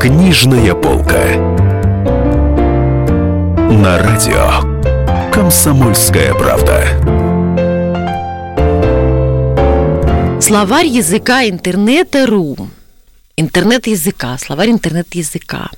Книжная полка. На радио Комсомольская правда. Словарь языка интернета РУ. Интернет языка, словарь интернет языка.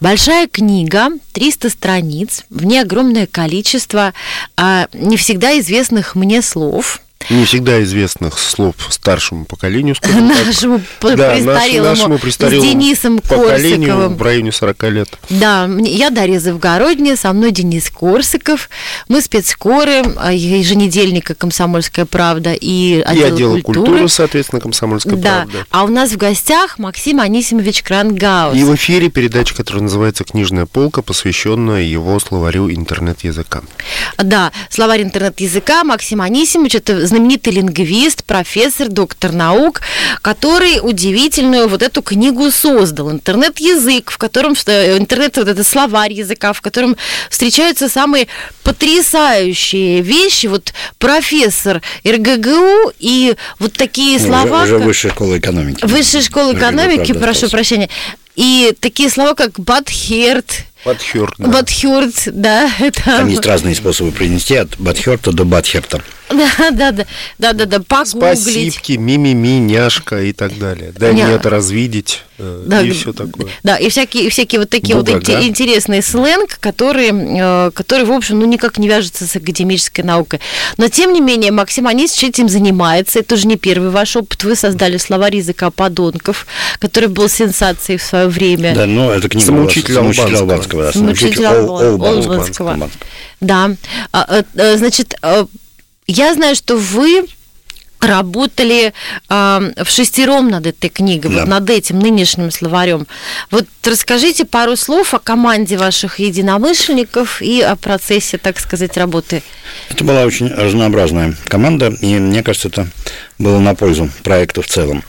Большая книга, 300 страниц, в ней огромное количество а, не всегда известных мне слов – не всегда известных слов старшему поколению, скажем нашему так. Да, престарелому, нашему престарелому с Денисом Корсаковым. в районе 40 лет. Да, я Дарья Завгородняя, со мной Денис Корсаков. Мы спецкоры а, еженедельника «Комсомольская правда» и отдел, и отдел культуры. культуры, соответственно, «Комсомольская да. правда». А у нас в гостях Максим Анисимович Крангаус. И в эфире передача, которая называется «Книжная полка», посвященная его словарю интернет-языка. Да, словарь интернет-языка Максим Анисимович – это знаменитый лингвист, профессор, доктор наук, который удивительную вот эту книгу создал. Интернет-язык, в котором интернет, вот это словарь языка, в котором встречаются самые потрясающие вещи. Вот профессор РГГУ и вот такие ну, слова... Уже, уже высшая школа экономики. Высшая школа экономики, прошу прощения. И такие слова, как «бадхерт», Батхерт. Да. Батхерт, да. Это... Там есть разные способы принести от Батхерта до Батхерта. Да, да, да, да, да, да, погуглить. Спасибки, мимими, няшка и так далее. Да, Ня... нет, развидеть э, да, и все такое. Да, и всякие, и всякие вот такие Бугага. вот интересные сленг, которые, э, которые, в общем, ну, никак не вяжутся с академической наукой. Но, тем не менее, Максим Анисович этим занимается. Это уже не первый ваш опыт. Вы создали словарь языка подонков, который был сенсацией в свое время. Да, ну, это книга Самоучитель Албанского. Албанского, да. Самоучитель Албанского. Да. А, э, значит, я знаю, что вы работали э, в шестером над этой книгой, да. вот над этим нынешним словарем. Вот расскажите пару слов о команде ваших единомышленников и о процессе, так сказать, работы. Это была очень разнообразная команда, и мне кажется, это было на пользу проекту в целом.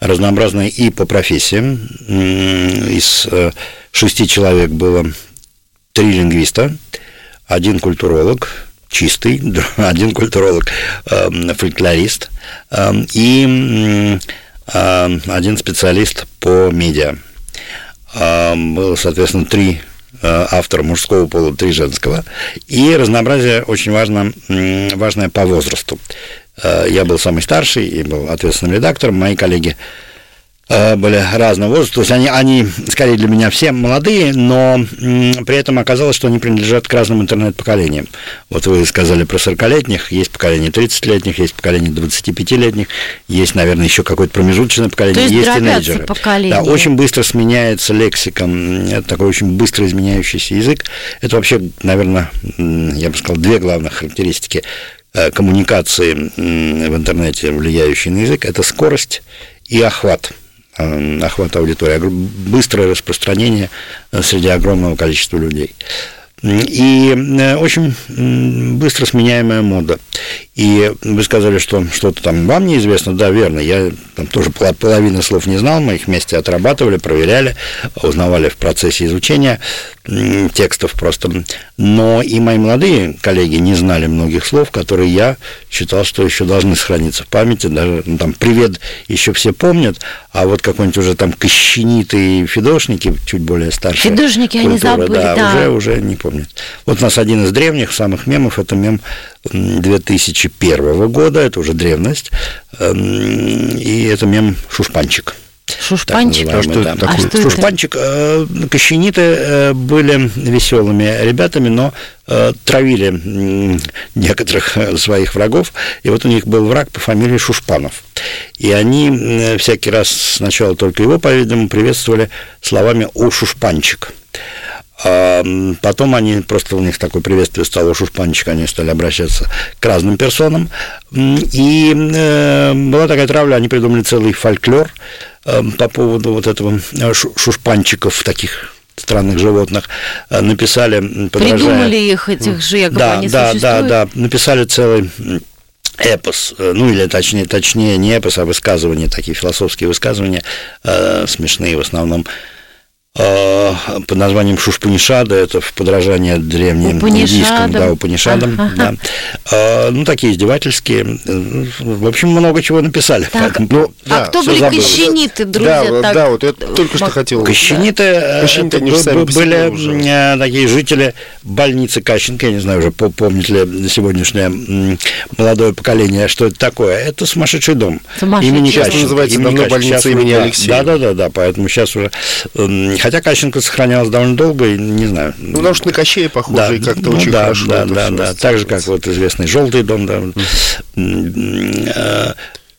Разнообразная и по профессиям. Из э, шести человек было три лингвиста, один культуролог, чистый, один культуролог, эм, фольклорист эм, и эм, один специалист по медиа. Было, соответственно, три э, автора мужского пола, три женского. И разнообразие очень важно, важное по возрасту. Э, я был самый старший и был ответственным редактором. Мои коллеги были разного возраста, то есть они, они, скорее для меня все молодые, но при этом оказалось, что они принадлежат к разным интернет-поколениям. Вот вы сказали про 40-летних, есть поколение 30-летних, есть поколение 25-летних, есть, наверное, еще какое-то промежуточное поколение, то есть, есть тинейджеры. Поколение. Да, очень быстро сменяется лексика, это такой очень быстро изменяющийся язык. Это вообще, наверное, я бы сказал, две главных характеристики э, коммуникации в интернете, влияющие на язык, это скорость и охват. Э, охват аудитории, быстрое распространение э, среди огромного количества людей. И э, очень быстро сменяемая мода. И вы сказали, что что-то там вам неизвестно. Да, верно. Я там тоже половину слов не знал. Мы их вместе отрабатывали, проверяли, узнавали в процессе изучения текстов просто. Но и мои молодые коллеги не знали многих слов, которые я считал, что еще должны сохраниться в памяти. Даже ну, там «привет» еще все помнят, а вот какой-нибудь уже там кощенитый фидошники, чуть более старшие. Фидошники культура, они забыли, да, да. Уже, уже не помнят. Вот у нас один из древних самых мемов, это мем 2001 года, это уже древность, эм, и это мем «Шушпанчик». Шушпанчик? А что это такое? А что Шушпанчик, это? Кощениты э, были веселыми ребятами, но э, травили некоторых своих врагов, и вот у них был враг по фамилии Шушпанов. И они всякий раз сначала только его, по-видимому, приветствовали словами «О, Шушпанчик». А потом они, просто у них такое приветствие стало шушпанчик, они стали обращаться к разным персонам. И э, была такая травля, они придумали целый фольклор э, по поводу вот этого э, шушпанчиков таких странных животных написали, подражая... Придумали их, этих же, якобы да, они да, существуют? Да, да, написали целый эпос, ну или точнее, точнее не эпос, а высказывания, такие философские высказывания, э, смешные в основном, э, под названием Шушпанишада, это в подражание древним индийским, да, Упанишадам, ага. да. Э, ну, такие издевательские. В общем, много чего написали. Так, ну, а да, кто были забыл. кащениты, друзья? Да, так... да, вот я только что хотел. Кащениты, да. Кащениты это были уже. такие жители больницы Кащенко, я не знаю уже, помнит ли сегодняшнее молодое поколение, что это такое. Это сумасшедший дом. Сумасшедший. Имени сейчас Кащенко. называется имени давно больница имени Алексея. Да, да, да, да, поэтому сейчас уже Хотя Кащенко сохранялась довольно долго, и не знаю. Ну, потому что на Кощея похоже, да, и как-то ну, очень да, хорошо. Да, да, да. Так же, как вот известный желтый дом, да.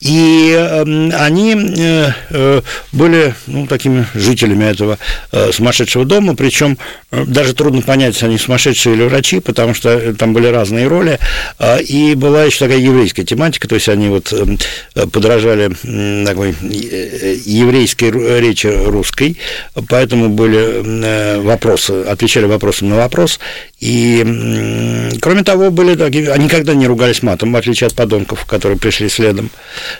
И эм, они э, э, были ну, такими жителями этого э, сумасшедшего дома, причем даже трудно понять, они сумасшедшие или врачи, потому что там были разные роли, а, и была еще такая еврейская тематика, то есть они вот эм, подражали такой еврейской речи русской, поэтому были вопросы, отвечали вопросом на вопрос, и, кроме того, были такие, они никогда не ругались матом, в отличие от подонков, которые пришли следом.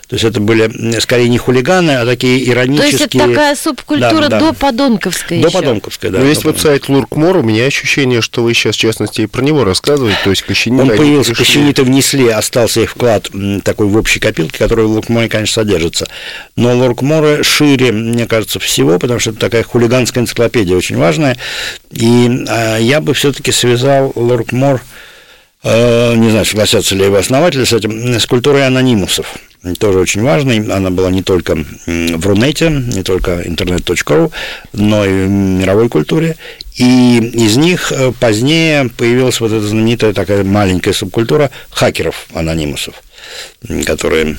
То есть это были скорее не хулиганы, а такие иронические... То есть это такая субкультура да, да. до подонковская До подонковская, да. Но есть веб-сайт Луркмор, у меня ощущение, что вы сейчас, в частности, и про него рассказываете, то есть Кощенита... Он появился, Кощенита внесли, остался их вклад такой в общей копилке, который в Луркморе, конечно, содержится. Но Луркморы шире, мне кажется, всего, потому что это такая хулиганская энциклопедия очень важная, и а, я бы все-таки связал Луркмор Э, не знаю, согласятся ли его основатели с этим, с культурой анонимусов. Тоже очень важной. Она была не только в Рунете, не только интернет.ру, но и в мировой культуре. И из них э, позднее появилась вот эта знаменитая такая маленькая субкультура хакеров-анонимусов, которые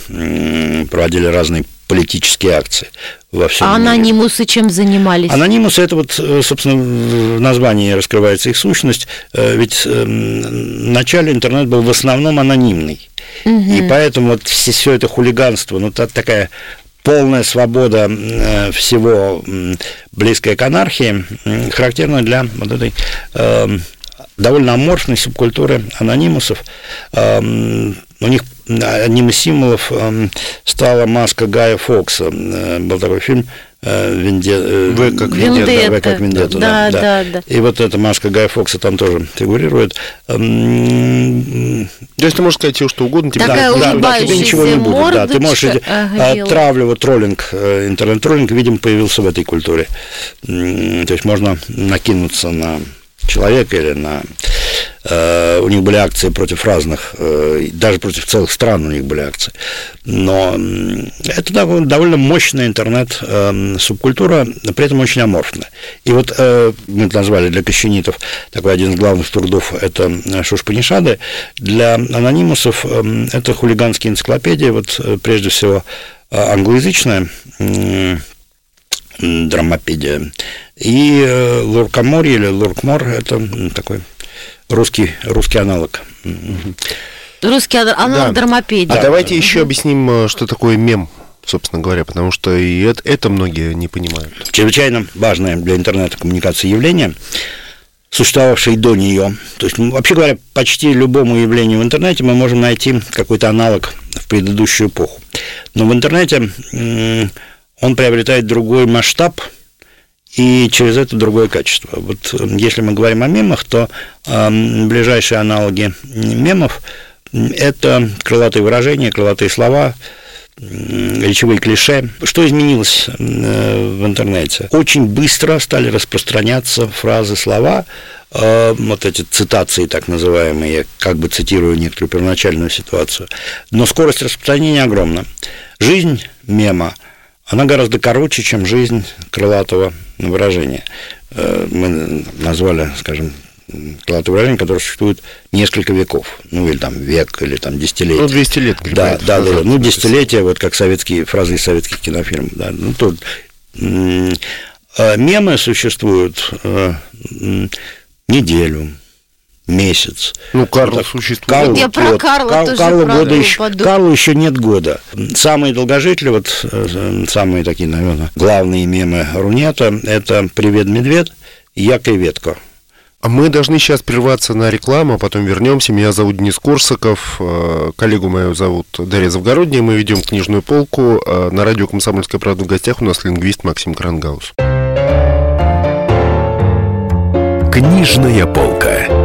проводили разные политические акции во всем А анонимусы мире. чем занимались? Анонимусы, это вот, э, собственно, в названии раскрывается их сущность, э, ведь эм, в начале интернет был в основном анонимный, угу. и поэтому вот все, все это хулиганство, ну, такая полная свобода э, всего близкая к анархии характерна для вот этой довольно аморфной субкультуры анонимусов. У них одним из символов эм, стала маска Гая Фокса. Э, был такой фильм э, Венде... Э, в как Вендетта. Да, как Вендетта, да, да, да, да. И вот эта маска Гая Фокса там тоже фигурирует. Эм, То есть ты можешь сказать все, что угодно, тебе, Такая да, да, тебе ничего не будет. Да, ты можешь... Ага, травлю, вот троллинг, интернет-троллинг, видимо, появился в этой культуре. То есть можно накинуться на человека или на... Э, у них были акции против разных, э, даже против целых стран у них были акции. Но это довольно мощная интернет-субкультура, э, при этом очень аморфная. И вот мы назвали для кощенитов такой один из главных трудов – это Шушпанишады. Для анонимусов это хулиганские энциклопедии, вот прежде всего англоязычная, драмопедия. И э, Луркоморье или Луркмор – это такой русский, русский аналог. Русский аналог да. драмопедии. А да. давайте еще объясним, э, что такое мем собственно говоря, потому что и это, это многие не понимают. Чрезвычайно важное для интернета коммуникации явление, существовавшее до нее. То есть, вообще говоря, почти любому явлению в интернете мы можем найти какой-то аналог в предыдущую эпоху. Но в интернете он приобретает другой масштаб и через это другое качество. Вот э, если мы говорим о мемах, то э, ближайшие аналоги мемов – это крылатые выражения, крылатые слова, речевые клише. Что изменилось э, в интернете? Очень быстро стали распространяться фразы, слова, э, вот эти цитации так называемые, я как бы цитирую некоторую первоначальную ситуацию, но скорость распространения огромна. Жизнь мема – она гораздо короче, чем жизнь крылатого выражения. Э, мы назвали, скажем, крылатое выражение, которое существует несколько веков, ну или там век, или там десятилетия. Ну, 200 лет. Да, да, да, ну десятилетия, вот как советские фразы из советских кинофильмов. Да. Ну, тут э, мемы существуют э, неделю, месяц. Ну, Карл вот, существует. Карл, вот я про вот, Карла Кар, тоже Карлу, года еще, Карлу еще нет года. Самые долгожители, вот э, самые такие, наверное, главные мемы Рунета, это «Привет, медведь» и «Яка и ветка». А мы должны сейчас прерваться на рекламу, а потом вернемся. Меня зовут Денис Корсаков, э, коллегу мою зовут Дарья Завгородняя. Мы ведем книжную полку. Э, на радио «Комсомольская правда» в гостях у нас лингвист Максим Крангаус. Книжная полка.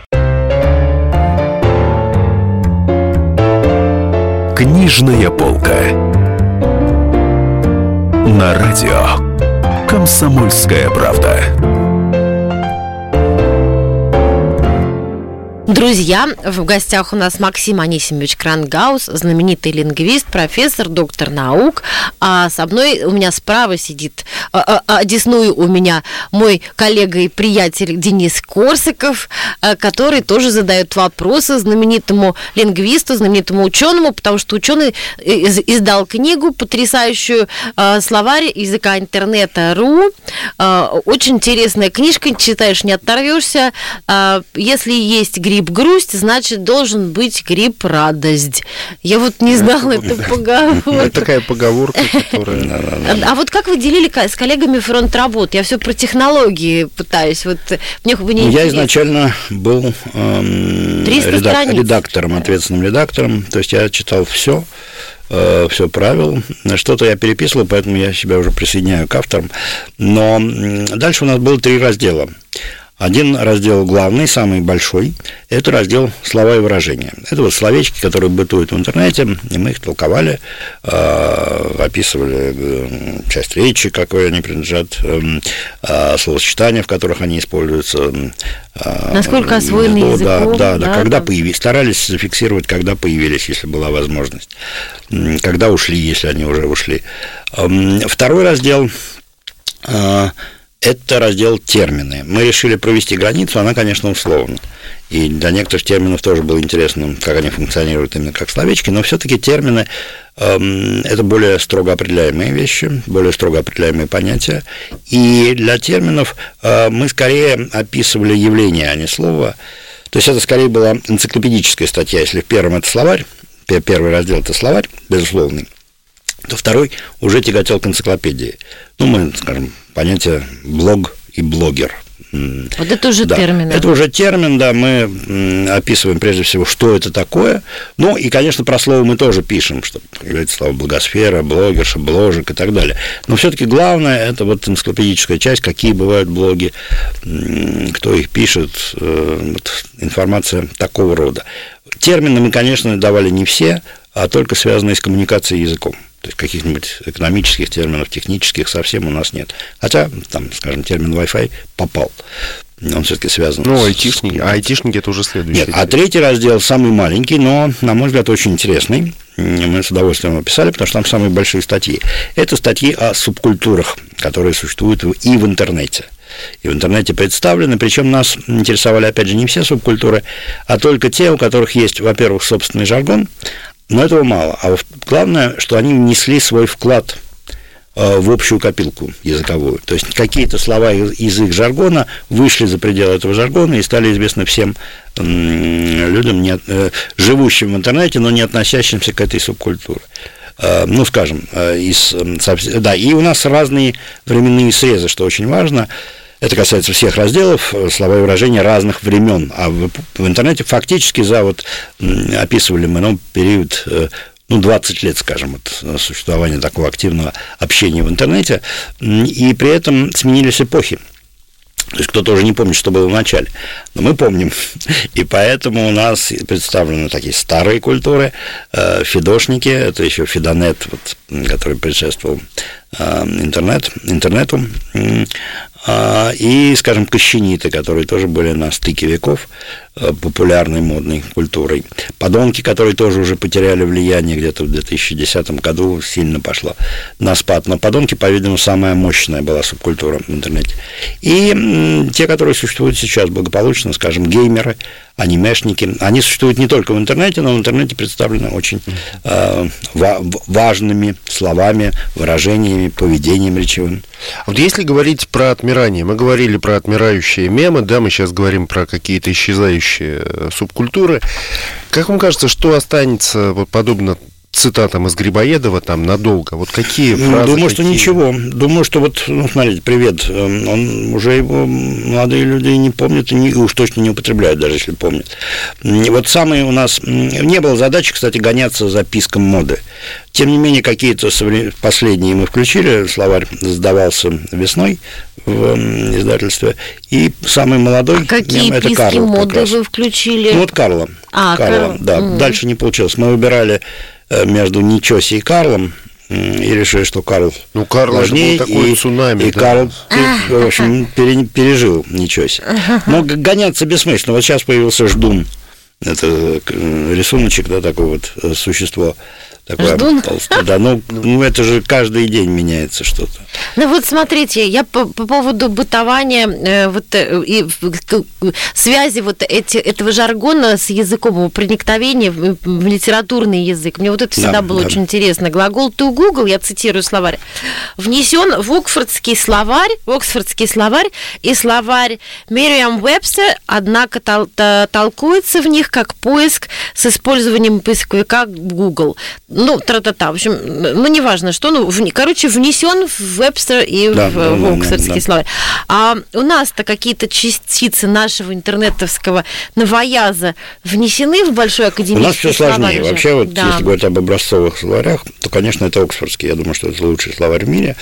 Книжная полка. На радио «Комсомольская правда». Друзья, в гостях у нас Максим Анисимович Крангаус, знаменитый лингвист, профессор, доктор наук. А со мной у меня справа сидит, а, а, одесную у меня мой коллега и приятель Денис Корсаков, а, который тоже задает вопросы знаменитому лингвисту, знаменитому ученому, потому что ученый издал книгу потрясающую словарь языка интернета РУ. Очень интересная книжка, читаешь, не оторвешься. Если есть гриб гриб грусть, значит, должен быть гриб радость. Я вот не знала эту поговорку. Это такая поговорка, которая... А вот как вы делили с коллегами фронт работ? Я все про технологии пытаюсь. Вот мне Я изначально был эм, редактором, ответственным редактором. То есть я читал все э, все правил. Что-то я переписывал, поэтому я себя уже присоединяю к авторам. Но дальше у нас было три раздела. Один раздел главный, самый большой, это раздел слова и выражения. Это вот словечки, которые бытуют в интернете, и мы их толковали, э, описывали э, часть речи, какой они принадлежат, э, словосочетания, в которых они используются. Насколько освоены языком. Да, да, да, да, когда появились, старались зафиксировать, когда появились, если была возможность, когда ушли, если они уже ушли. Второй раздел это раздел термины. Мы решили провести границу, она, конечно, условна. И для некоторых терминов тоже было интересно, как они функционируют именно как словечки, но все-таки термины эм, это более строго определяемые вещи, более строго определяемые понятия. И для терминов э, мы скорее описывали явление, а не слово. То есть это скорее была энциклопедическая статья. Если в первом это словарь, первый раздел это словарь, безусловный, то второй уже тяготел к энциклопедии. Ну, мы, скажем, понятие блог и блогер. Вот это уже да. термин. Это уже термин, да, мы описываем прежде всего, что это такое. Ну, и, конечно, про слово мы тоже пишем, что является слово благосфера, блогерша, бложек и так далее. Но все-таки главное – это вот энциклопедическая часть, какие бывают блоги, кто их пишет, э, вот информация такого рода. Термины мы, конечно, давали не все, а только связанные с коммуникацией языком. То есть каких-нибудь экономических терминов, технических совсем у нас нет. Хотя, там, скажем, термин Wi-Fi попал. Он все-таки связан ну, с... айтишники, а айтишники это уже следующий. Нет, а третий раздел самый маленький, но, на мой взгляд, очень интересный. Мы с удовольствием описали, потому что там самые большие статьи. Это статьи о субкультурах, которые существуют и в интернете и в интернете представлены. Причем нас интересовали, опять же, не все субкультуры, а только те, у которых есть, во-первых, собственный жаргон, но этого мало. А главное, что они внесли свой вклад э, в общую копилку языковую. То есть какие-то слова из их жаргона вышли за пределы этого жаргона и стали известны всем людям, не, э, живущим в интернете, но не относящимся к этой субкультуре. Э, ну, скажем, из, да, и у нас разные временные срезы, что очень важно. Это касается всех разделов, э, слова и выражения разных времен. А в, в интернете фактически за вот описывали мы ну, период э, ну, 20 лет, скажем, от существования такого активного общения в интернете, и при этом сменились эпохи. То есть кто-то уже не помнит, что было в начале. Но мы помним. И поэтому у нас представлены такие старые культуры, э, фидошники, это еще фидонет, вот, который предшествовал интернет, интернету, а, и, скажем, кощениты, которые тоже были на стыке веков э, популярной модной культурой. Подонки, которые тоже уже потеряли влияние где-то в 2010 году, сильно пошло на спад. Но подонки, по-видимому, самая мощная была субкультура в интернете. И те, которые существуют сейчас благополучно, скажем, геймеры, анимешники. Они существуют не только в интернете, но в интернете представлены очень э, важными словами, выражениями, поведением речевым. Вот если говорить про отмирание, мы говорили про отмирающие мемы, да, мы сейчас говорим про какие-то исчезающие э, субкультуры. Как вам кажется, что останется вот подобно цитатам из Грибоедова там надолго? Вот какие ну, фразы? Думаю, какие... что ничего. Думаю, что вот, ну, смотрите, привет, эм, он уже его молодые люди не помнят и не, уж точно не употребляют, даже если помнят. Вот самые у нас... Не было задачи, кстати, гоняться за писком моды. Тем не менее, какие-то последние мы включили, словарь сдавался весной в издательстве, и самый молодой... А какие это писки Карл, моды вы включили? Ну, вот Карла. А, Карла, Карл. да. Мгм. Дальше не получилось. Мы выбирали между Ничоси и Карлом, и решили, что Карл Ну, Карл, важнее, был такой и, цунами, и да. Карл, ты, в общем, пере- пережил Ничоси. Но г- гоняться бессмысленно. Вот сейчас появился Ждун. Это э, рисуночек, да, такое вот э, существо. Такое толстое. Да, ну, ну, это же каждый день меняется что-то. Ну вот смотрите, я по, по поводу бытования э, вот э, и к- связи вот эти, этого жаргона с языком, его проникновения в, в литературный язык. Мне вот это всегда Да, было да. очень интересно. Глагол to Google, я цитирую словарь, внесен в Оксфордский словарь, в Оксфордский словарь и словарь Merriam Webster, однако тол- толкуется в них как поиск с использованием поисковика Google. Ну, тра-та-та. В общем, ну, неважно, что. Ну, вне- короче, внесен в Вебстер и Да, в, да, в да, да, Оксфордский да. словарь. А у нас-то какие-то частицы нашего интернетовского новояза внесены в большой У академический нас все словарь сложнее. уже? Вообще, вот Да. если говорить об образцовых словарях, то, конечно, это Оксфордский. Я думаю, что это лучший словарь в мире.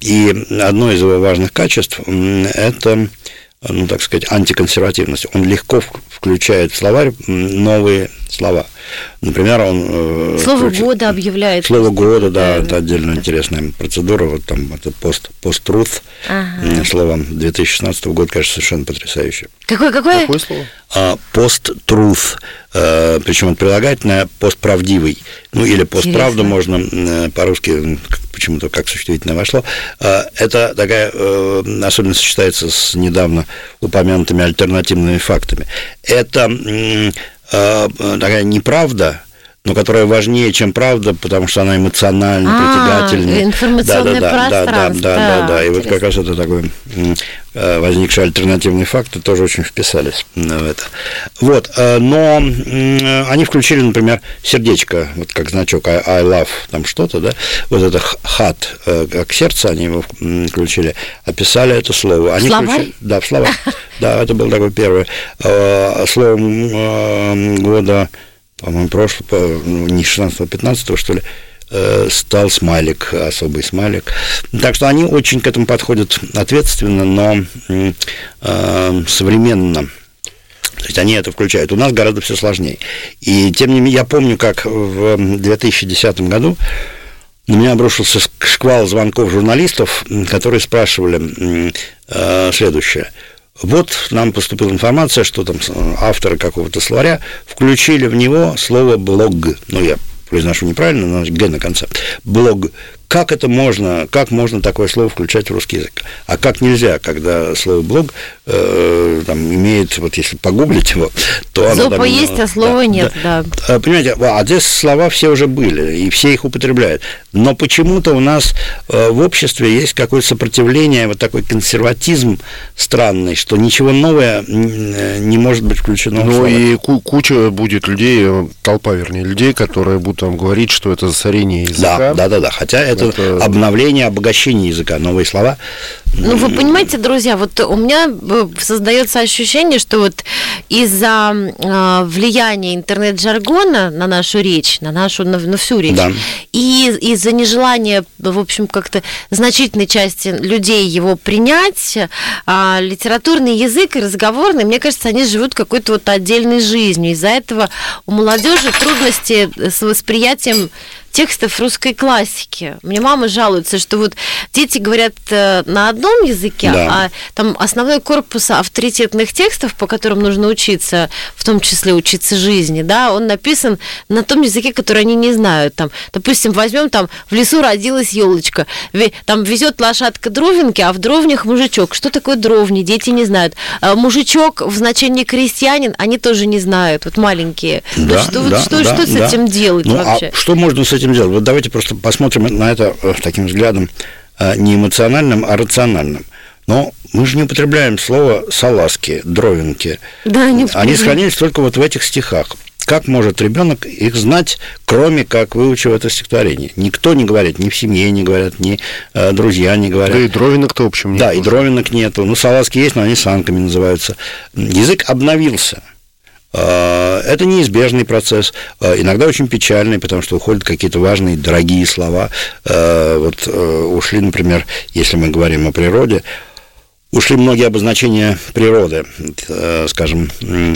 И одно из его важных качеств это, ну, так сказать, антиконсервативность. Он легко в- включает в словарь новые слова. Например, он... э, Слово включил- года объявляет. Слово года, да, это отдельно интересная процедура. Вот там это пост, пост-труth. Ага. Слово 2016 года, конечно, совершенно потрясающее. Какое, какое? Какое слово? А, пост-труth, э, причем это прилагательное постправдивый, ну или постправда можно э, по-русски почему-то как существительное вошло. А, Это такая э, особенность сочетается с недавно упомянутыми альтернативными фактами. Это э, такая неправда, но которая важнее, чем правда, потому что она эмоционально А, притягательнее. информационное да, да, да, да, да, пространство. да, да, И вот как раз это такой э, возникший альтернативный факт, и тоже очень вписались в это. Вот, э, но они включили, например, сердечко, вот как значок I, I love, там что-то, да, вот это хат, э, как сердце они его включили, описали это слово. Они словарь? включили- да, в словарь. Да, это был такой первый. Словом года, по-моему, прошлого, ну, не 16 15 что ли, э, стал смайлик, особый смайлик. Так что они очень к этому подходят ответственно, но э, современно. То есть они это включают. У нас гораздо все сложнее. И тем не менее, я помню, как в 2010 году на меня обрушился шквал звонков журналистов, которые спрашивали э, следующее. Вот нам поступила информация, что там с- авторы какого-то словаря включили в него слово «блог». Ну, я произношу неправильно, но «г» на конце. «Блог». Как это можно, как можно такое слово включать в русский язык? А как нельзя, когда слово «блог» э, там, имеет, вот если погуглить его, то оно Зопа там, есть, э, а слова да, нет, да. а, Понимаете, а здесь слова все уже были, и все их употребляют. Но почему-то у нас э, в обществе есть какое-то сопротивление, вот такой консерватизм странный, что ничего новое э, не может быть включено в Ну и ку- куча будет людей, э, толпа, вернее, людей, которые будут вам говорить, что это засорение языка. Да, да, да, да. Хотя это, Это- обновление, обогащение языка, новые слова. Ну, вы понимаете, друзья, вот у меня э, создается ощущение, что вот из-за э, влияния интернет-жаргона на нашу речь, на нашу, на, на всю речь, Да. и из-за нежелания, в общем, как-то значительной части людей его принять, а, литературный язык и разговорный, мне кажется, они живут какой-то вот отдельной жизнью. Из-за этого у молодежи трудности с восприятием текстов русской классики. Мне мама жалуется, что вот дети говорят э, на одном языке, Да. а там основной корпус авторитетных текстов, по которым нужно учиться, в том числе учиться жизни, да, он написан на том языке, который они не знают. Там, допустим, возьмем там в лесу родилась елочка, там везет лошадка дровинки, а в дровнях мужичок. Что такое дровни? Дети не знают. А мужичок в значении крестьянин, они тоже не знают, вот маленькие. Вот Да, что, вот да, что, да, что с да. этим делать ну, вообще? А что можно с этим делать? Вот давайте просто посмотрим на это э, таким взглядом э, не эмоциональным, а рациональным. Но мы же не употребляем слово салазки, дровинки. Да, не Они сохранились только вот в этих стихах. Как может ребенок их знать, кроме как выучив это стихотворение? Никто не говорит, ни в семье не говорят, ни э, друзья не говорят. Да и дровинок-то, в общем, нет. Да, и дровинок нету. Ну, салазки есть, но они санками называются. Язык обновился. А, Это неизбежный процесс, а, иногда очень печальный, потому что уходят какие-то важные, дорогие слова. А, Вот э, ушли, например, если мы говорим о природе, ушли многие обозначения природы. Э, Скажем, э,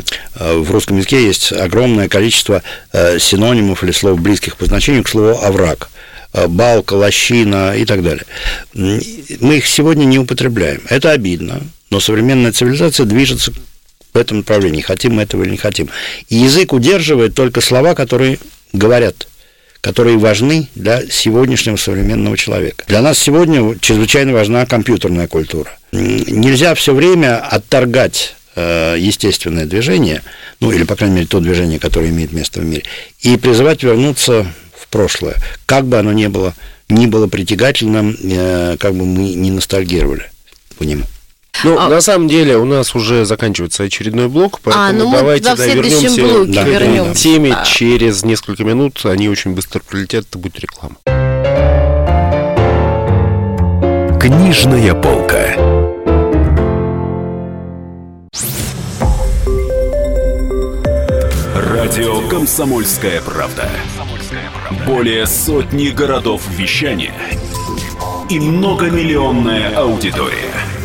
в русском языке есть огромное количество синонимов или слов, близких по значению к слову «овраг». Балка, лощина и так далее. Мы их сегодня не употребляем. Это обидно, но современная цивилизация движется в этом направлении, хотим мы этого или не хотим. И язык удерживает только слова, которые говорят, которые важны для сегодняшнего современного человека. Для нас сегодня чрезвычайно важна компьютерная культура. Нельзя все время отторгать э, естественное движение, ну или, по крайней мере, то движение, которое имеет место в мире, и призывать вернуться в прошлое, как бы оно ни было, ни было притягательным, э, как бы мы ни ностальгировали по нему. Ну, А- на самом деле, у нас уже заканчивается очередной блок, поэтому ну мы давайте да, да, вернемся блоке к этой вернемся. теме Да. через несколько минут. Они очень быстро пролетят, это будет реклама. Книжная полка. Радио «Комсомольская правда». Более сотни городов вещания и многомиллионная аудитория.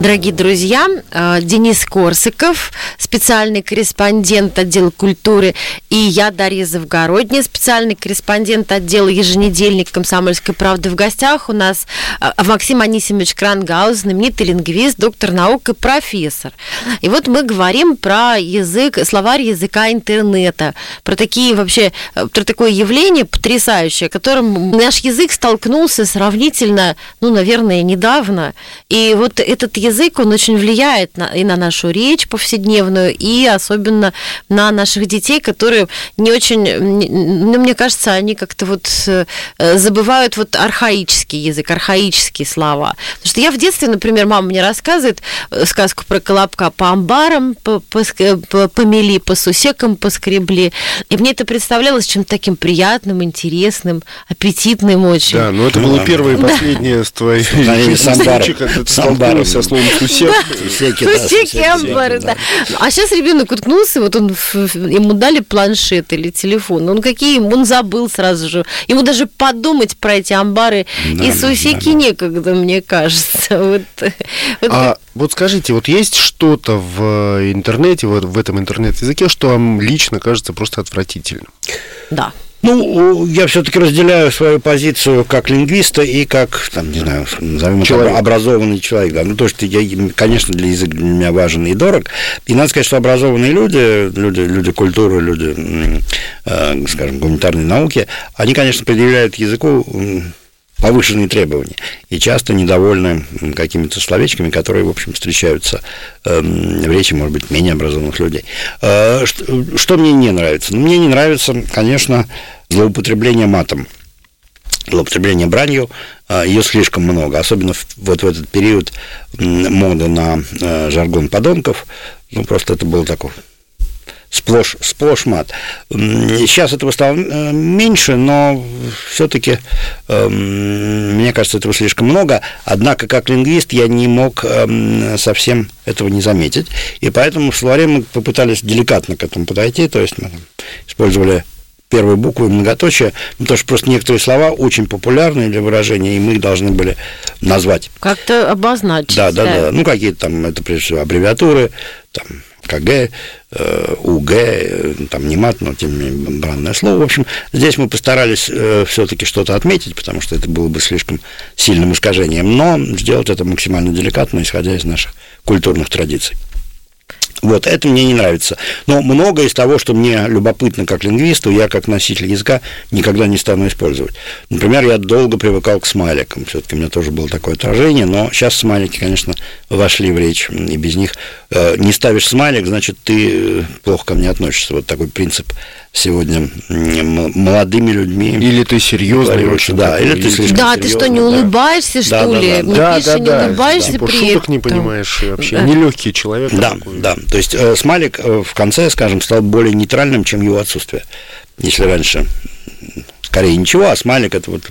Дорогие друзья, Денис Корсаков, специальный корреспондент отдела культуры, и я, Дарья Завгородняя, специальный корреспондент отдела еженедельник «Комсомольской правды» в гостях. У нас э, Максим Анисимович Крангаус, знаменитый лингвист, доктор наук и профессор. И вот мы говорим про язык, словарь языка интернета, про такие вообще, э, про такое явление потрясающее, которым наш язык столкнулся сравнительно, ну, наверное, недавно. И вот этот язык, он очень влияет на, и на нашу речь повседневную, и особенно на наших детей, которые не очень, ну, мне кажется, они как-то вот э, забывают вот архаический язык, архаические слова. Потому что я в детстве, например, мама мне рассказывает э, сказку про колобка по амбарам, по, по, ск- по- помели, по сусекам поскребли. И мне это представлялось чем-то таким приятным, интересным, аппетитным очень. Да, но это Ну было да. первое и последнее с твоей Наверное, с амбаром. случай, когда ты столкнулась со словом «сусек». Сусеки, да, амбары, да. А сейчас ребенок уткнулся, вот он ему дали планшет или телефон, он какие, он забыл сразу же. Ему даже подумать про эти амбары и сусеки да, да. некогда, мне кажется. Вот, вот А вот скажите, вот есть что-то в интернете, вот в этом интернет-языке, что вам лично кажется просто отвратительным? да. Ну, я все-таки разделяю свою позицию как лингвиста и как, там, не знаю, назовем это Человек. образованный человек. Да. Ну, то, что я, конечно, для языка для меня важен и дорог. И надо сказать, что образованные люди, люди, люди культуры, люди, э, скажем, гуманитарной науки, они, конечно, предъявляют языку повышенные требования и часто недовольны какими-то словечками, которые, в общем, встречаются эм, в речи, может быть, менее образованных людей. Э, Что, мне не нравится? Ну, мне не нравится, конечно, злоупотребление матом злоупотребление бранью, э, ее слишком много, особенно вот в этот период моды на э, жаргон подонков, ну, просто это было такое сплошь, сплошь мат. Сейчас этого стало э, меньше, но все-таки, эм, мне кажется, этого слишком много. Однако, как лингвист, я не мог эм, совсем этого не заметить. И поэтому в словаре мы попытались деликатно к этому подойти, то есть мы использовали первой буквы многоточие, ну, потому что просто некоторые слова очень популярны для выражения, и мы их должны были назвать. Как-то обозначить. Да, да, да. да. Ну, какие-то там, это прежде всего аббревиатуры, там, КГ, э, УГ, э, там не мат, но тем не менее бранное слово. В общем, здесь мы постарались э, все-таки что-то отметить, потому что это было бы слишком сильным искажением, но сделать это максимально деликатно, исходя из наших культурных традиций. Вот, это мне не нравится. Но многое из того, что мне любопытно как лингвисту, я как носитель языка никогда не стану использовать. Например, я долго привыкал к смайликам. Все-таки у меня тоже было такое отражение, но сейчас смайлики, конечно, вошли в речь, и без них э, не ставишь смайлик, значит, ты э, плохо ко мне относишься. Вот такой принцип сегодня молодыми людьми. Или ты серьезный очень. Да, или ты слишком Да, ты что, не улыбаешься, да. что да, ли? Да, да, пишешь, да, не да, улыбаешься да. при Шуток этом. не понимаешь вообще. Да. Нелегкий человек. Да, такой. да. То есть э, смайлик э, в конце, скажем, стал более нейтральным, чем его отсутствие. Если раньше скорее ничего, а смайлик это вот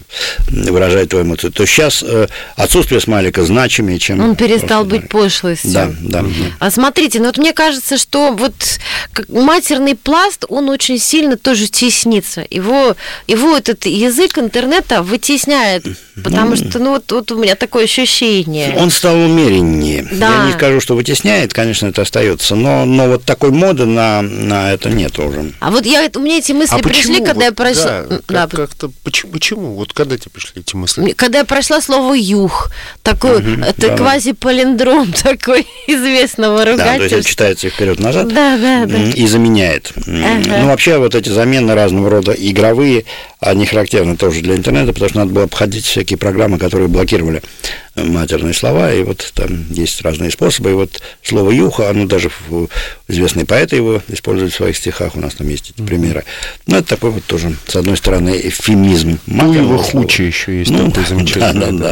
выражает твою эмоцию, то сейчас э, отсутствие смайлика значимее, чем... Он перестал просто быть пошлостью. Да, да. А смотрите, ну вот мне кажется, что вот матерный пласт, он очень сильно тоже теснится. Его, его этот язык интернета вытесняет, потому что, ну вот, вот у меня такое ощущение. Он стал умереннее. Да. Я не скажу, что вытесняет, конечно, это остается, но, но вот такой моды на, на это нет уже. А вот я, у меня эти мысли А пришли, почему? когда я Вот, прошла... да, как- как-то почему, почему? Вот когда тебе пришли эти мысли? Когда я прошла слово «юг», такой, это да. квазипалиндром такой известного Да, то есть это ругательства. читается вперед-назад. Да, да, да. И заменяет. Ага. Ну, вообще, вот эти замены разного рода игровые, они характерны тоже для интернета, потому что надо было обходить всякие программы, которые блокировали э, матерные слова, и вот там есть разные способы. И вот слово «юха», оно даже в- известные поэты его используют в своих стихах, у нас там есть эти примеры. Ну, это такой вот тоже, с одной стороны, эвфемизм Ну, его хуче еще есть Ну, такой замечательный. Да, да,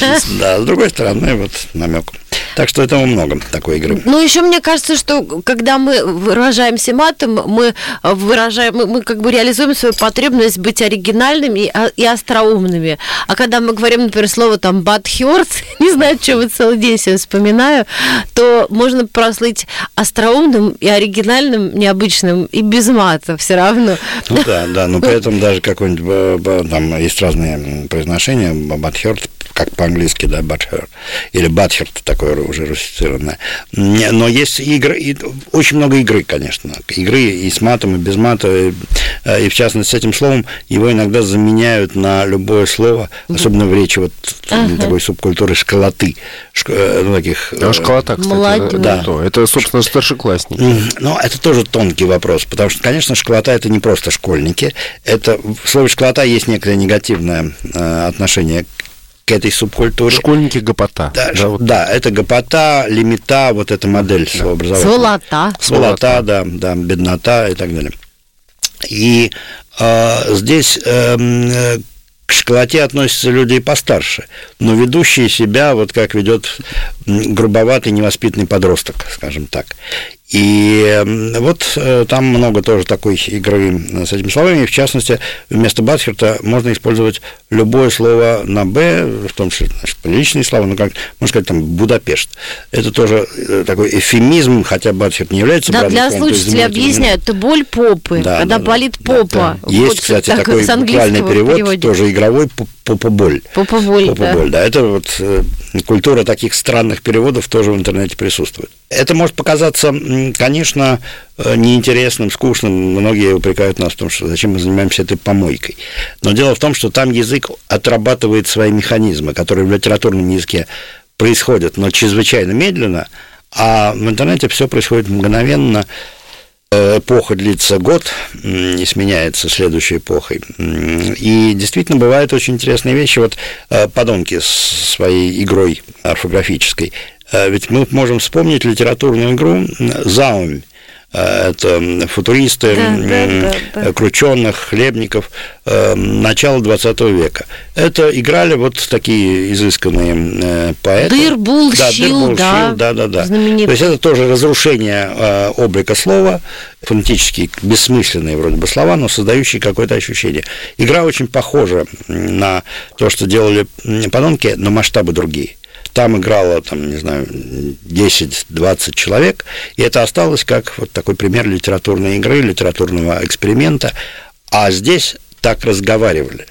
да. Да, с другой стороны, вот намек. Так что этого много, такой игры. Ну, еще мне кажется, что когда мы выражаемся матом, мы выражаем, мы, мы как бы реализуем свою потребность быть оригинальными и, и остроумными. А когда мы говорим, например, слово там butthurt, не знаю, что вы целый день себе вспоминаю, то можно прослыть остроумным и оригинальным, необычным и без мата все равно. Ну да, да, но при этом даже какой-нибудь, б- там есть разные произношения, бадхерт, как по-английски, да, бадхерт, или бадхерт, такое уже русифицированное. Но есть игры, и очень много игры, конечно, игры и с матом, и без мата, и, э, и в частности с этим словом его иногда заменяют на любое слово, особенно в речи вот такой субкультуры школоты, шк- э, ну, таких... А э, школота, кстати, Молодец. это Да. кто? Это, собственно, старшеклассники. М, Ну, это тоже тонкий вопрос, потому что, конечно, школота это не просто школьники. Это в слове школота есть некое негативное э, отношение к этой субкультуре. Школьники гопота. Да, Да, вот. да, это гопота, лимита, вот эта модель словообразования. Сволота. Сволота, да, да, беднота и так далее. И э, здесь э, к школоте относятся люди и постарше, но ведущие себя, вот как ведет грубоватый, невоспитанный подросток, скажем так. И вот э, там много тоже такой игры с этими словами. В частности, вместо Батхерта можно использовать любое слово на «б», в том числе значит, приличные слова, ну, как, можно сказать, там, Будапешт. Это тоже э, такой эфемизм, хотя Батхерт не является Да, для слушателей заменитель, объясняю, это боль попы, Да, когда да, да. болит Да, попа. да. Есть, Вот кстати, так такой буквальный перевод, переводит. тоже игровой, п- попоболь. Попа-боль, да. Попоболь, да. Это вот э, культура таких странных переводов тоже в интернете присутствует. Это может показаться, конечно, э, неинтересным, скучным. Многие упрекают нас в том, что зачем мы занимаемся этой помойкой. Но дело в том, что там язык отрабатывает свои механизмы, которые в литературном языке происходят, но чрезвычайно медленно, а в интернете все происходит мгновенно, эпоха длится год и сменяется следующей эпохой. И действительно бывают очень интересные вещи. Вот э, подонки с своей игрой орфографической. Э, Ведь мы можем вспомнить литературную игру «Заумь». Э, это футуристы, Да, да, да. Крученых, Хлебников, э, начала 20 века. Это играли вот такие изысканные э, поэты. Дыр-Бул, да, Щил, Дыр-Бул, да, Щил, да, да, да. знаменитый. То есть это тоже разрушение облика слова, фонетически бессмысленные вроде бы слова, но создающие какое-то ощущение. Игра очень похожа на то, что делали м, подонки, но масштабы другие. Там играло, там, не знаю, 10-20 человек, и это осталось как вот такой пример литературной игры, литературного эксперимента. А здесь так разговаривали.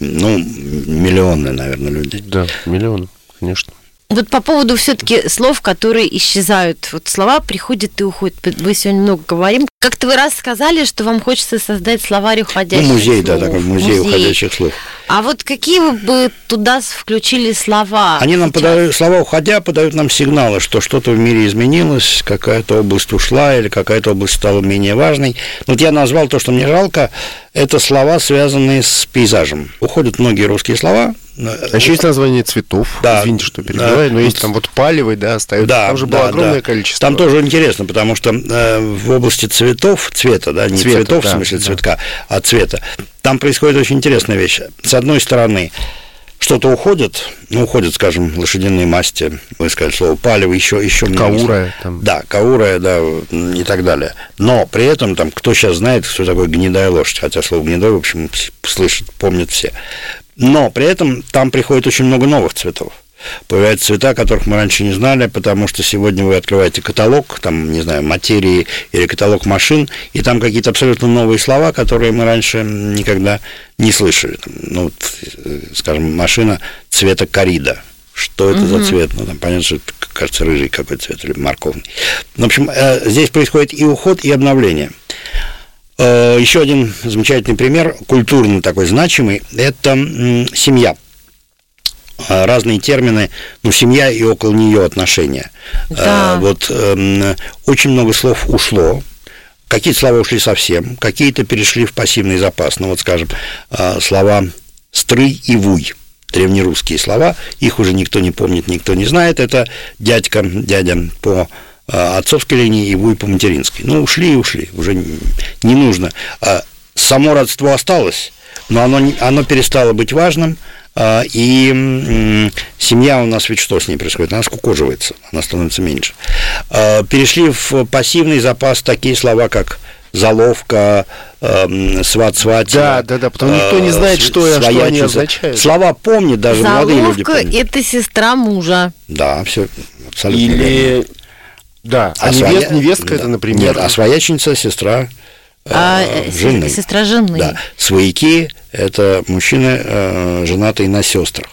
Ну, миллионы, наверное, людей. Да, миллионы, конечно. Вот по поводу все-таки слов, которые исчезают. Вот слова приходят и уходят. Мы сегодня много говорим. Как-то вы раз сказали, что вам хочется создать словарь уходящих Ну, музей, слов. да, такой музей, уходящих слов. А вот какие вы бы туда включили слова? Они нам сейчас? подают, слова уходя, подают нам сигналы, что что-то в мире изменилось, какая-то область ушла или какая-то область стала менее важной. Вот я назвал то, что мне жалко, это слова, связанные с пейзажем. Уходят многие русские слова. А еще есть название цветов. Да. Извините, что перебиваю, Да. но есть там вот палевый, да, остается. Да, там же было да, огромное да. количество. Там тоже интересно, потому что э, в области цветов, цвета, да, не Цвета, цветов да, в смысле да. цветка, а цвета, там происходит очень интересная вещь. С одной стороны, что-то уходит, ну, уходят, скажем, лошадиные масти, вы сказали слово палево, еще, еще Каурая слова. там. Да, каурая, да, и так далее. Но при этом, там, кто сейчас знает, что такое гнедая лошадь, хотя слово гнедой, в общем, слышат, помнят все. Но при этом там приходит очень много новых цветов. Появляются цвета, которых мы раньше не знали, потому что сегодня вы открываете каталог, там, не знаю, материи или каталог машин, и там какие-то абсолютно новые слова, которые мы раньше никогда не слышали. Ну, э, скажем, машина цвета корида. Что это за цвет? Ну, там понятно, что это, кажется, рыжий какой-то цвет или морковный. В общем, э, здесь происходит и уход, и обновление. Э, Еще один замечательный пример, культурно такой значимый, это семья. Э, Разные термины, ну, семья и около нее отношения. Да. Э, Вот эм, очень много слов ушло, Какие-то слова ушли совсем, какие-то перешли в пассивный запас. Ну, вот, скажем, э, слова «стрый» и «вуй» древнерусские слова, их уже никто не помнит, никто не знает. Это дядька, дядя по отцовской линии и вуй по материнской. Ну, ушли и ушли, уже не нужно. Само родство осталось, но оно, оно перестало быть важным, и м, семья у нас ведь что с ней происходит? Она скукоживается, она становится меньше. А, Перешли в пассивный запас такие слова, как заловка, эм, сват-сватья. Да, да, да, потому никто не э, знает, что- что они своячница. означают. Слова помнят, даже молодые люди Заловка это сестра мужа. Да, все абсолютно верно. Или... Да, а, своя- невест- невестка да. это, например... Нет, а свояченица сестра э, А, э, се- жены. сестра жены. Да, свояки – это мужчины, э, женатые на сестрах.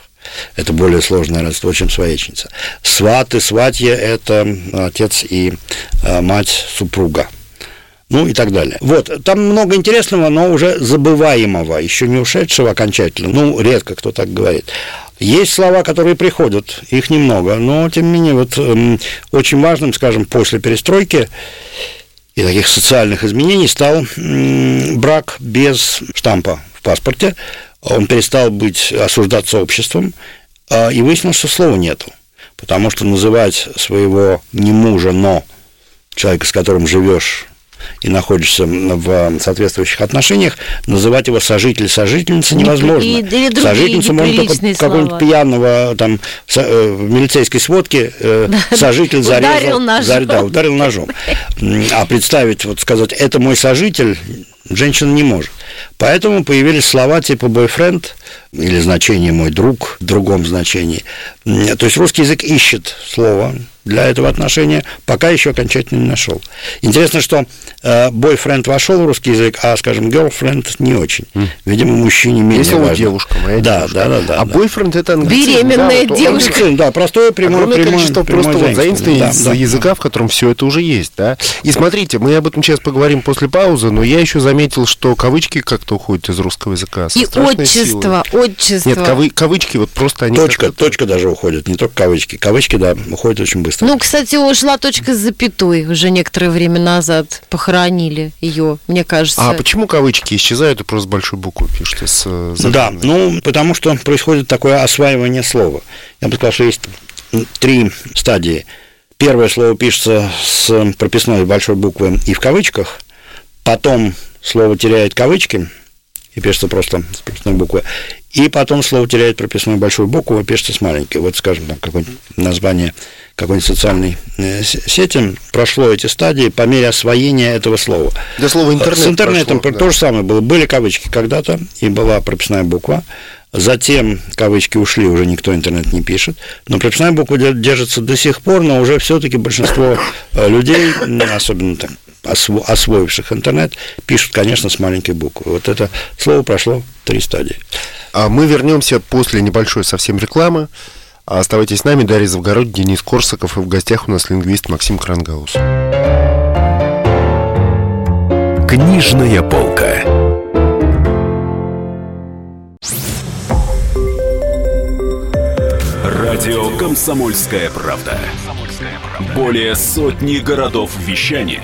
Это более сложное родство, чем своячница. Сваты, сватья – это отец и э, мать супруга. Ну и так далее. Вот, там много интересного, но уже забываемого, еще не ушедшего окончательно. Ну, редко кто так говорит. Есть слова, которые приходят, их немного, но тем не менее, вот эм, очень важным, скажем, после перестройки и таких социальных изменений стал брак без штампа в паспорте. Он перестал быть осуждаться обществом, а, и выяснилось, что слова нету. Потому что называть своего не мужа, но человека, с которым живешь и находишься в соответствующих отношениях, называть его сожитель, сожительница Не- невозможно. и- или другие Сожительницу можно только какого-нибудь пьяного там со- э, в милицейской сводке э, сожитель зарезал. Ударил ножом. зар- да, ударил ножом. А представить, вот сказать, это мой сожитель, женщина не может. Поэтому появились слова типа бойфренд или значение мой друг в другом значении. То есть русский язык ищет слово для этого отношения, пока еще окончательно не нашел. Интересно, что э, бойфренд вошел в русский язык, а, скажем, girlfriend не очень. Видимо, мужчине менее слово важно. девушка, моя да, девушка. Да, да, да. а да. бойфренд это англицизм. Беременная да, девушка. Англицизм, Да, простое прямое, Огромное прямое, количество прямое просто вот заимствование. заимствований из Да, да. языка, в котором все это уже есть, да. И смотрите, мы об этом сейчас поговорим после паузы, но я еще заметил, что кавычки как-то уходят из русского языка. И страшной силой. отчество, отчество. Нет, кавы- кавычки вот просто они... Точка, как-то- точка даже уходит, не только кавычки. Кавычки, да, уходят очень быстро. Ну, кстати, ушла точка с запятой уже некоторое время назад. Похоронили ее, мне кажется. А почему кавычки исчезают и просто большой буквы пишут? С, э, да, заглавной? ну, потому что происходит такое осваивание слова. Я бы сказал, что есть три стадии. первое слово пишется с прописной большой буквы и в кавычках, потом слово теряет кавычки и пишется просто с прописной буквы, и потом слово теряет прописную большую букву и пишется с маленькой. Вот, скажем, там какое-нибудь название какой-нибудь социальной э, сети прошло эти стадии по мере освоения этого слова. Да слово интернет С интернетом прошло, то да. же самое было. Были кавычки когда-то, и была прописная буква. Затем кавычки ушли, уже никто интернет не пишет. Но прописная буква де- держится до сих пор, но уже все-таки большинство э, людей, особенно там, осво- освоивших интернет, пишут, конечно, с маленькой буквы. Вот это слово прошло три стадии. А мы вернемся после небольшой совсем рекламы. А Оставайтесь с нами, Дарья Завгород, Денис Корсаков, и в гостях у нас лингвист Максим Крангаус. Книжная полка. Радио Комсомольская правда". Более сотни городов вещания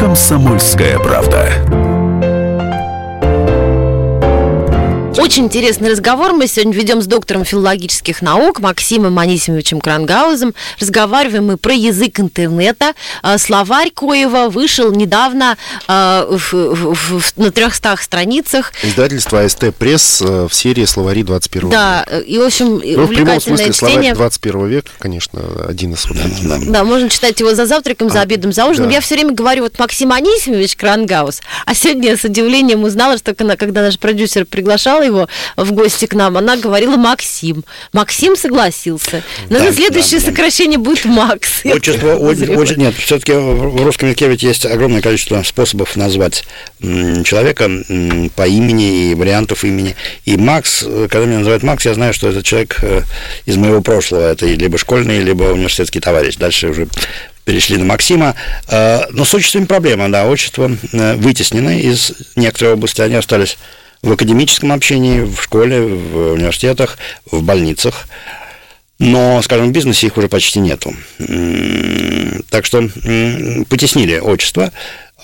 Комсомольская правда. Очень интересный разговор мы сегодня ведем с доктором филологических наук Максимом Анисимовичем Крангаузом. Разговариваем мы про язык интернета. А, Словарь Коева вышел недавно а, в- в- в- на 300 страницах. Издательство АСТ Пресс э, в серии «Словари 21 Да, века». и, в общем, Ну, в прямом увлекательное смысле, словарь чтение. 21 века, конечно, один из вот таких. Да, можно читать его за завтраком, за обедом, за ужином. да. Я все время говорю, вот Максим Анисимович Крангаус, а сегодня я с удивлением узнала, что когда, когда наш продюсер приглашал его в гости к нам, она говорила Максим. Максим согласился. Но Да, следующее да, да. сокращение будет Макс. Отчество, очень, нет, все-таки в русском языке ведь есть огромное количество способов назвать человека по имени и вариантов имени. И Макс, когда меня называют Макс, я знаю, что это человек э, из моего прошлого. Это либо школьный, либо университетский товарищ. Дальше уже перешли на Максима. Э, Но с отчеством проблема, да, отчества э, вытеснены из некоторой области, они остались в академическом общении, в школе, в университетах, в больницах. Но, скажем, в бизнесе их уже почти нету. Так что потеснили отчество.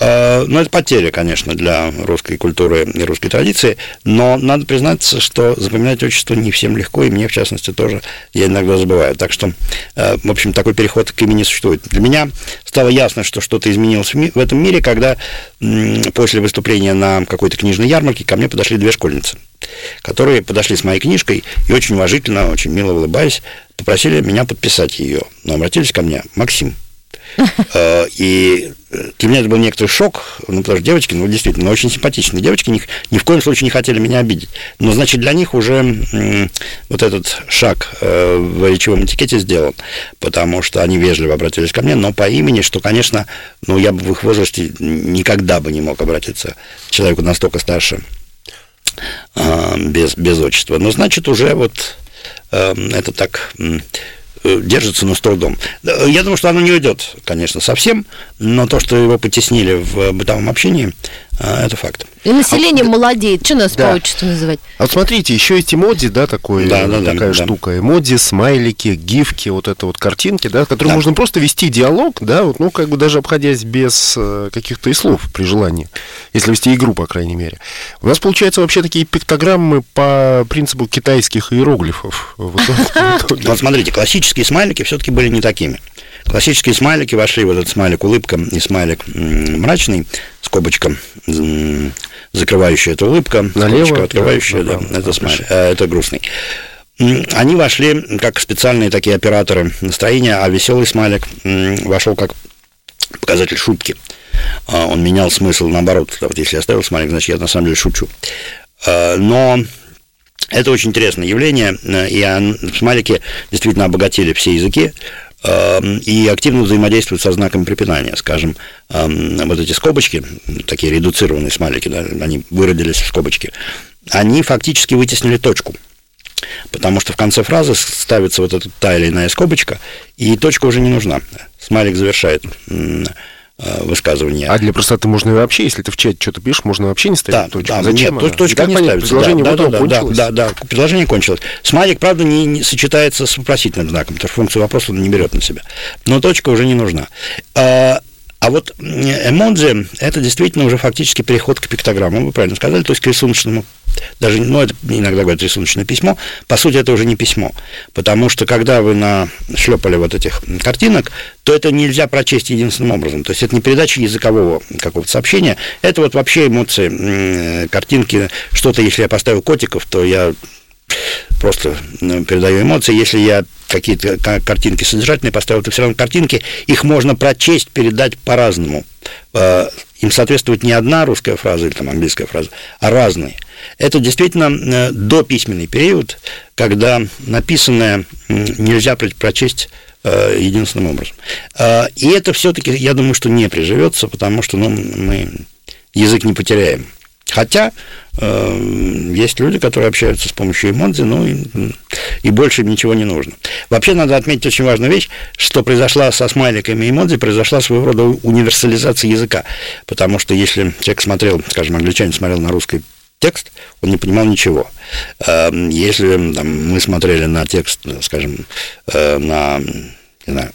Э, Но это потеря, конечно, для русской культуры и русской традиции. Но надо признаться, что запоминать отчество не всем легко, и мне, в частности, тоже я иногда забываю. Так что, э, в общем, такой переход к имени существует. Для меня стало ясно, что что-то изменилось в этом мире, когда после выступления на какой-то книжной ярмарке ко мне подошли две школьницы которые подошли с моей книжкой и очень уважительно, очень мило улыбаясь, попросили меня подписать ее. Но обратились ко мне, Максим. Э, И для меня это был некоторый шок, ну, потому что девочки, ну, действительно, очень симпатичные девочки, ни, ни в коем случае не хотели меня обидеть. Но, значит, для них уже м, вот этот шаг э, в речевом этикете сделан, потому что они вежливо обратились ко мне, но по имени, что, конечно, ну, я бы в их возрасте никогда бы не мог обратиться к человеку настолько старше, а, без, без отчества. Но значит, уже вот э, это так э, держится, но с трудом. Я думаю, что оно не уйдет, конечно, совсем, но то, что его потеснили в бытовом общении, э, это факт. И население молодеет. Что нас Да. по отчеству называть? А вот смотрите, еще есть эмодзи, да, такой, Да, да, да, такая да. штука. Эмодзи, смайлики, гифки, вот это вот картинки, да, которые Да. можно просто вести диалог, да, вот, ну, как бы даже обходясь без э, каких-то и слов при желании, если вести игру, по крайней мере. У нас, получается, вообще такие пиктограммы по принципу китайских иероглифов. Вот смотрите, классические смайлики все-таки были не такими. Классические смайлики вошли в этот смайлик улыбка и смайлик мрачный, скобочка, закрывающая это улыбка, Налево, скобочка открывающая, да, да, направо, это смайлик, э, это грустный. Они вошли как специальные такие операторы настроения, а веселый смайлик вошел как показатель шутки. А, Он менял смысл наоборот. Вот если я оставил смайлик, значит, я на самом деле шучу. А, Но это очень интересное явление, э, и смайлики действительно обогатили все языки и активно взаимодействуют со знаком препинания. Скажем, э, вот эти скобочки, такие редуцированные смайлики, да, они выродились в скобочки, они фактически вытеснили точку. потому что в конце фразы ставится вот эта та или иная скобочка, и точка уже не нужна. Смайлик завершает высказывания. А для простоты можно и вообще, если ты в чате что-то пишешь, можно вообще не ставить да, точку. Да, Зачем? Нет, точка не ставится. Предложение да, да, да, кончилось. Да, да, да, предложение кончилось. Смайлик, правда, не, не сочетается с вопросительным знаком, потому что функцию вопроса он не берет на себя. Но точка уже не нужна. А, а вот эмодзи – это действительно уже фактически переход к пиктограммам, вы правильно сказали, то есть к рисуночному. Даже, ну, это иногда говорят рисуночное письмо, по сути, это уже не письмо, потому что когда вы нашлепали вот этих картинок, то это нельзя прочесть единственным образом, то есть это не передача языкового какого-то сообщения, это вот вообще эмоции, картинки, что-то, если я поставил котиков, то я просто передаю эмоции. Если я какие-то картинки содержательные поставил, то все равно картинки, их можно прочесть, передать по-разному. Э, им соответствует не одна русская фраза или там английская фраза, а разные. Это действительно э, дописьменный период, когда написанное нельзя прочесть э, единственным образом. И это все-таки, я думаю, что не приживется, потому что ну, мы язык не потеряем. Хотя есть люди, которые общаются с помощью эмодзи, ну и, и больше им ничего не нужно. Вообще надо отметить очень важную вещь, что произошла со смайликами и эмодзи, произошла своего рода универсализация языка. Потому что если человек смотрел, скажем, англичанин смотрел на русский текст, он не понимал ничего. Эм, если там, мы смотрели на текст, скажем, э, на не знаю,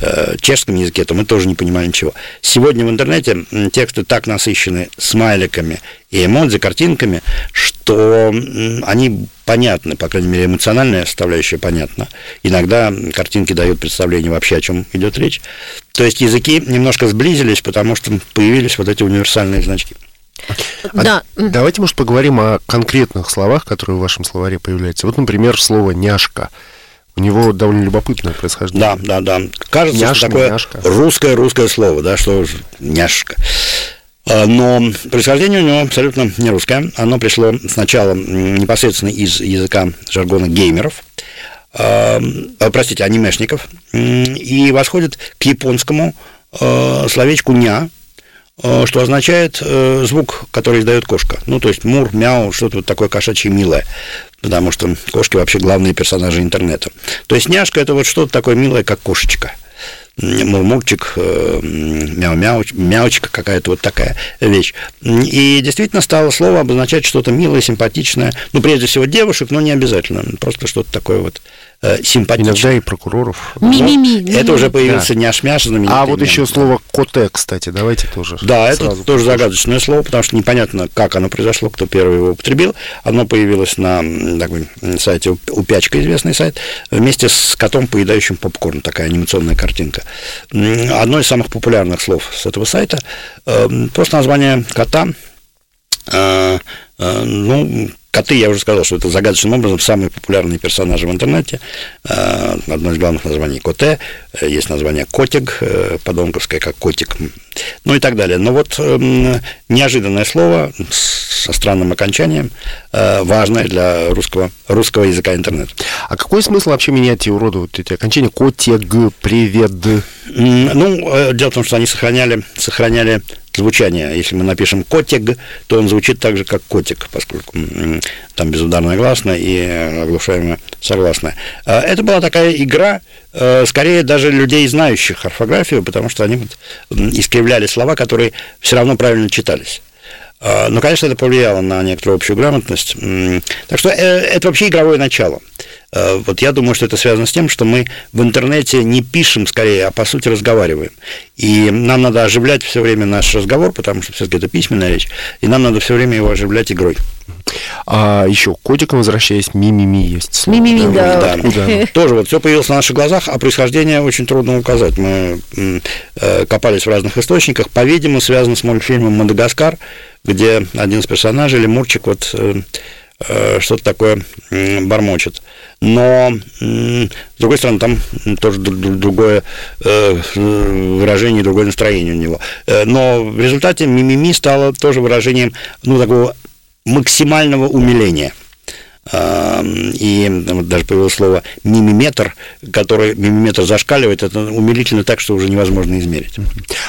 э, чешском языке, то мы тоже не понимали ничего. Сегодня в интернете тексты так насыщены смайликами и эмодзи, картинками, что они понятны, по крайней мере, эмоциональная составляющая понятна. Иногда картинки дают представление вообще, о чем идет речь. То есть языки немножко сблизились, потому что появились вот эти универсальные значки. А да. Давайте, может, поговорим о конкретных словах, которые в вашем словаре появляются. Вот, например, слово «няшка». У него довольно любопытное происхождение. Да, да, да. Кажется, Няшка, что такое няшка. русское русское слово, да, что няшка. А, но происхождение у него абсолютно не русское. Оно пришло сначала непосредственно из языка жаргона геймеров, э, простите, анимешников, и восходит к японскому э, словечку «ня», Э, что означает э, звук, который издает кошка. Ну, то есть мур, мяу, что-то вот такое кошачье милое. Потому что кошки вообще главные персонажи интернета. То есть няшка это вот что-то такое милое, как кошечка мурмурчик, э, мяу-мяу, мяучка какая-то вот такая вещь. И действительно стало слово обозначать что-то милое, симпатичное. Ну, прежде всего, девушек, но не обязательно. Просто что-то такое вот Э, симпатичный. Иногда и прокуроров. Ми-ми-ми. Это уже появился да. няш-мяш знаменитый. А вот мем. еще слово коте, кстати, давайте тоже. Да, это тоже покажем. загадочное слово, потому что непонятно, как оно произошло, кто первый его употребил. Оно появилось на такой сайте Упячка, известный сайт, вместе с котом, поедающим попкорн, такая анимационная картинка. Одно из самых популярных слов с этого сайта, э, просто название кота, э, ну, Коты, я уже сказал, что это загадочным образом самые популярные персонажи в интернете. Э, одно из главных названий Коте, э, есть название Котик, э, подонковское, как котик, ну и так далее. Но вот эм, неожиданное слово со странным окончанием, важное для русского, русского языка интернета. А какой смысл вообще менять и уродовать эти окончания? Котик, привет? Ну, дело в том, что они сохраняли, сохраняли звучание. Если мы напишем котик, то он звучит так же, как котик, поскольку там безударная гласная и оглушаемая согласная. Это была такая игра, э, скорее даже людей, знающих орфографию, потому что они искривляли слова, которые все равно правильно читались. А, но, конечно, это повлияло на некоторую общую грамотность. Так что э, это вообще игровое начало. Э, вот я думаю, что это связано с тем, что мы в интернете не пишем скорее, а по сути разговариваем. И нам надо оживлять все время наш разговор, потому что все-таки это письменная речь, и нам надо все время его оживлять игрой. А еще котиком возвращаясь, мимими есть. Мимими, да. да. да. Тоже вот все появилось на наших глазах, а происхождение очень трудно указать. Мы э, копались в разных источниках. По-видимому, связано с мультфильмом «Мадагаскар», где один из персонажей, Лемурчик, вот э, что-то такое бормочет. Но, с другой стороны, там тоже другое э, выражение, другое настроение у него. Но в результате мимими стало тоже выражением, ну, такого максимального умиления – и вот даже появилось слово мимиметр, который мимиметр зашкаливает, это умилительно так, что уже невозможно измерить.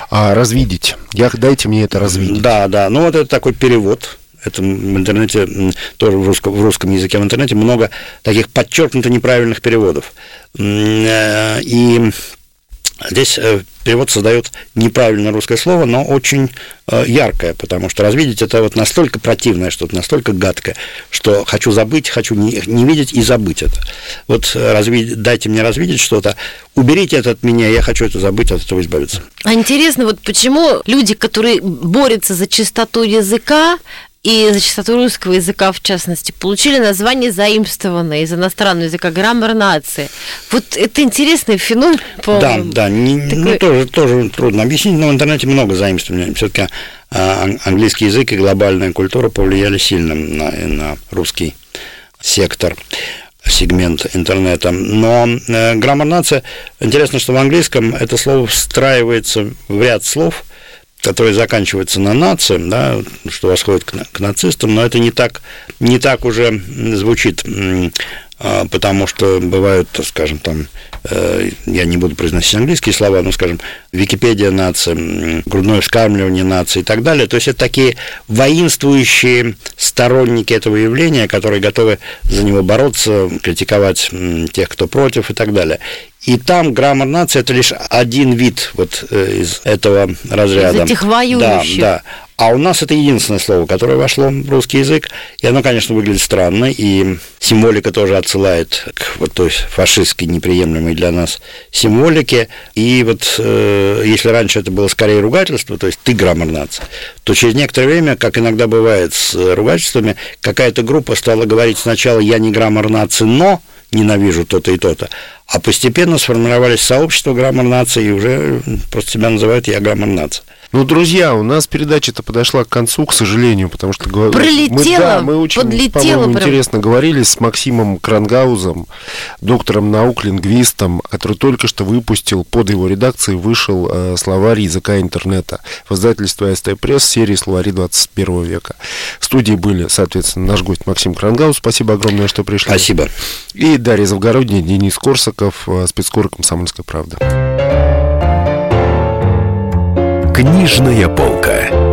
А развидеть? Я, дайте мне это развидеть. Да, да. Ну, вот это такой перевод Это в интернете, тоже в русском, в русском языке в интернете много таких подчеркнуто неправильных переводов. Э, и Здесь э, перевод создает неправильное русское слово, но очень э, яркое, потому что развидеть это вот настолько противное что-то, настолько гадкое, что хочу забыть, хочу не, не видеть и забыть это. Вот развид... дайте мне развидеть что-то, уберите это от меня, я хочу это забыть, от этого избавиться. А интересно, вот почему люди, которые борются за чистоту языка, и за чистоту русского языка, в частности, получили название заимствованное из иностранного языка граммар нации. Вот это интересный феномен, Да, да, не, Такой... ну, тоже, тоже трудно объяснить, но в интернете много заимствований. Все-таки а, английский язык и глобальная культура повлияли сильно на, на русский сектор сегмент интернета. Но э, граммар нация, интересно, что в английском это слово встраивается в ряд слов – которые заканчиваются на нации, да, что восходит к, к нацистам, но это не так, не так уже звучит, а, потому что бывают, скажем, там, э, я не буду произносить английские слова, но, скажем, Википедия нации, грудное вскармливание нации и так далее. То есть это такие воинствующие сторонники этого явления, которые готовы за него бороться, критиковать тех, кто против и так далее. И там граммар нации это лишь один вид вот э, из этого разряда. Из этих воюющих. Да, да. А у нас это единственное слово, которое вошло в русский язык, и оно, конечно, выглядит странно, и символика тоже отсылает к вот той фашистской, неприемлемой для нас символике. И вот э, если раньше это было скорее ругательство, то есть ты граммар нация, то через некоторое время, как иногда бывает с ругательствами, какая-то группа стала говорить сначала «я не граммар нации, но...» ненавижу то-то и то-то. А постепенно сформировались сообщества граммар нации, и уже просто себя называют «я граммар нация». Ну, друзья, у нас передача-то подошла к концу, к сожалению, потому что... Пролетела, мы, да, мы очень, подлетела. Прям... интересно говорили с Максимом Крангаузом, доктором наук, лингвистом, который только что выпустил, под его редакцией вышел э, словарь языка интернета в издательстве АСТ Пресс серии «Словари 21 века». В студии были, соответственно, наш гость Максим Крангаус. Спасибо огромное, что пришли. Спасибо. И Дарья Завгородняя, Денис Корсаков, э, спецкор «Комсомольская правда». Книжная полка.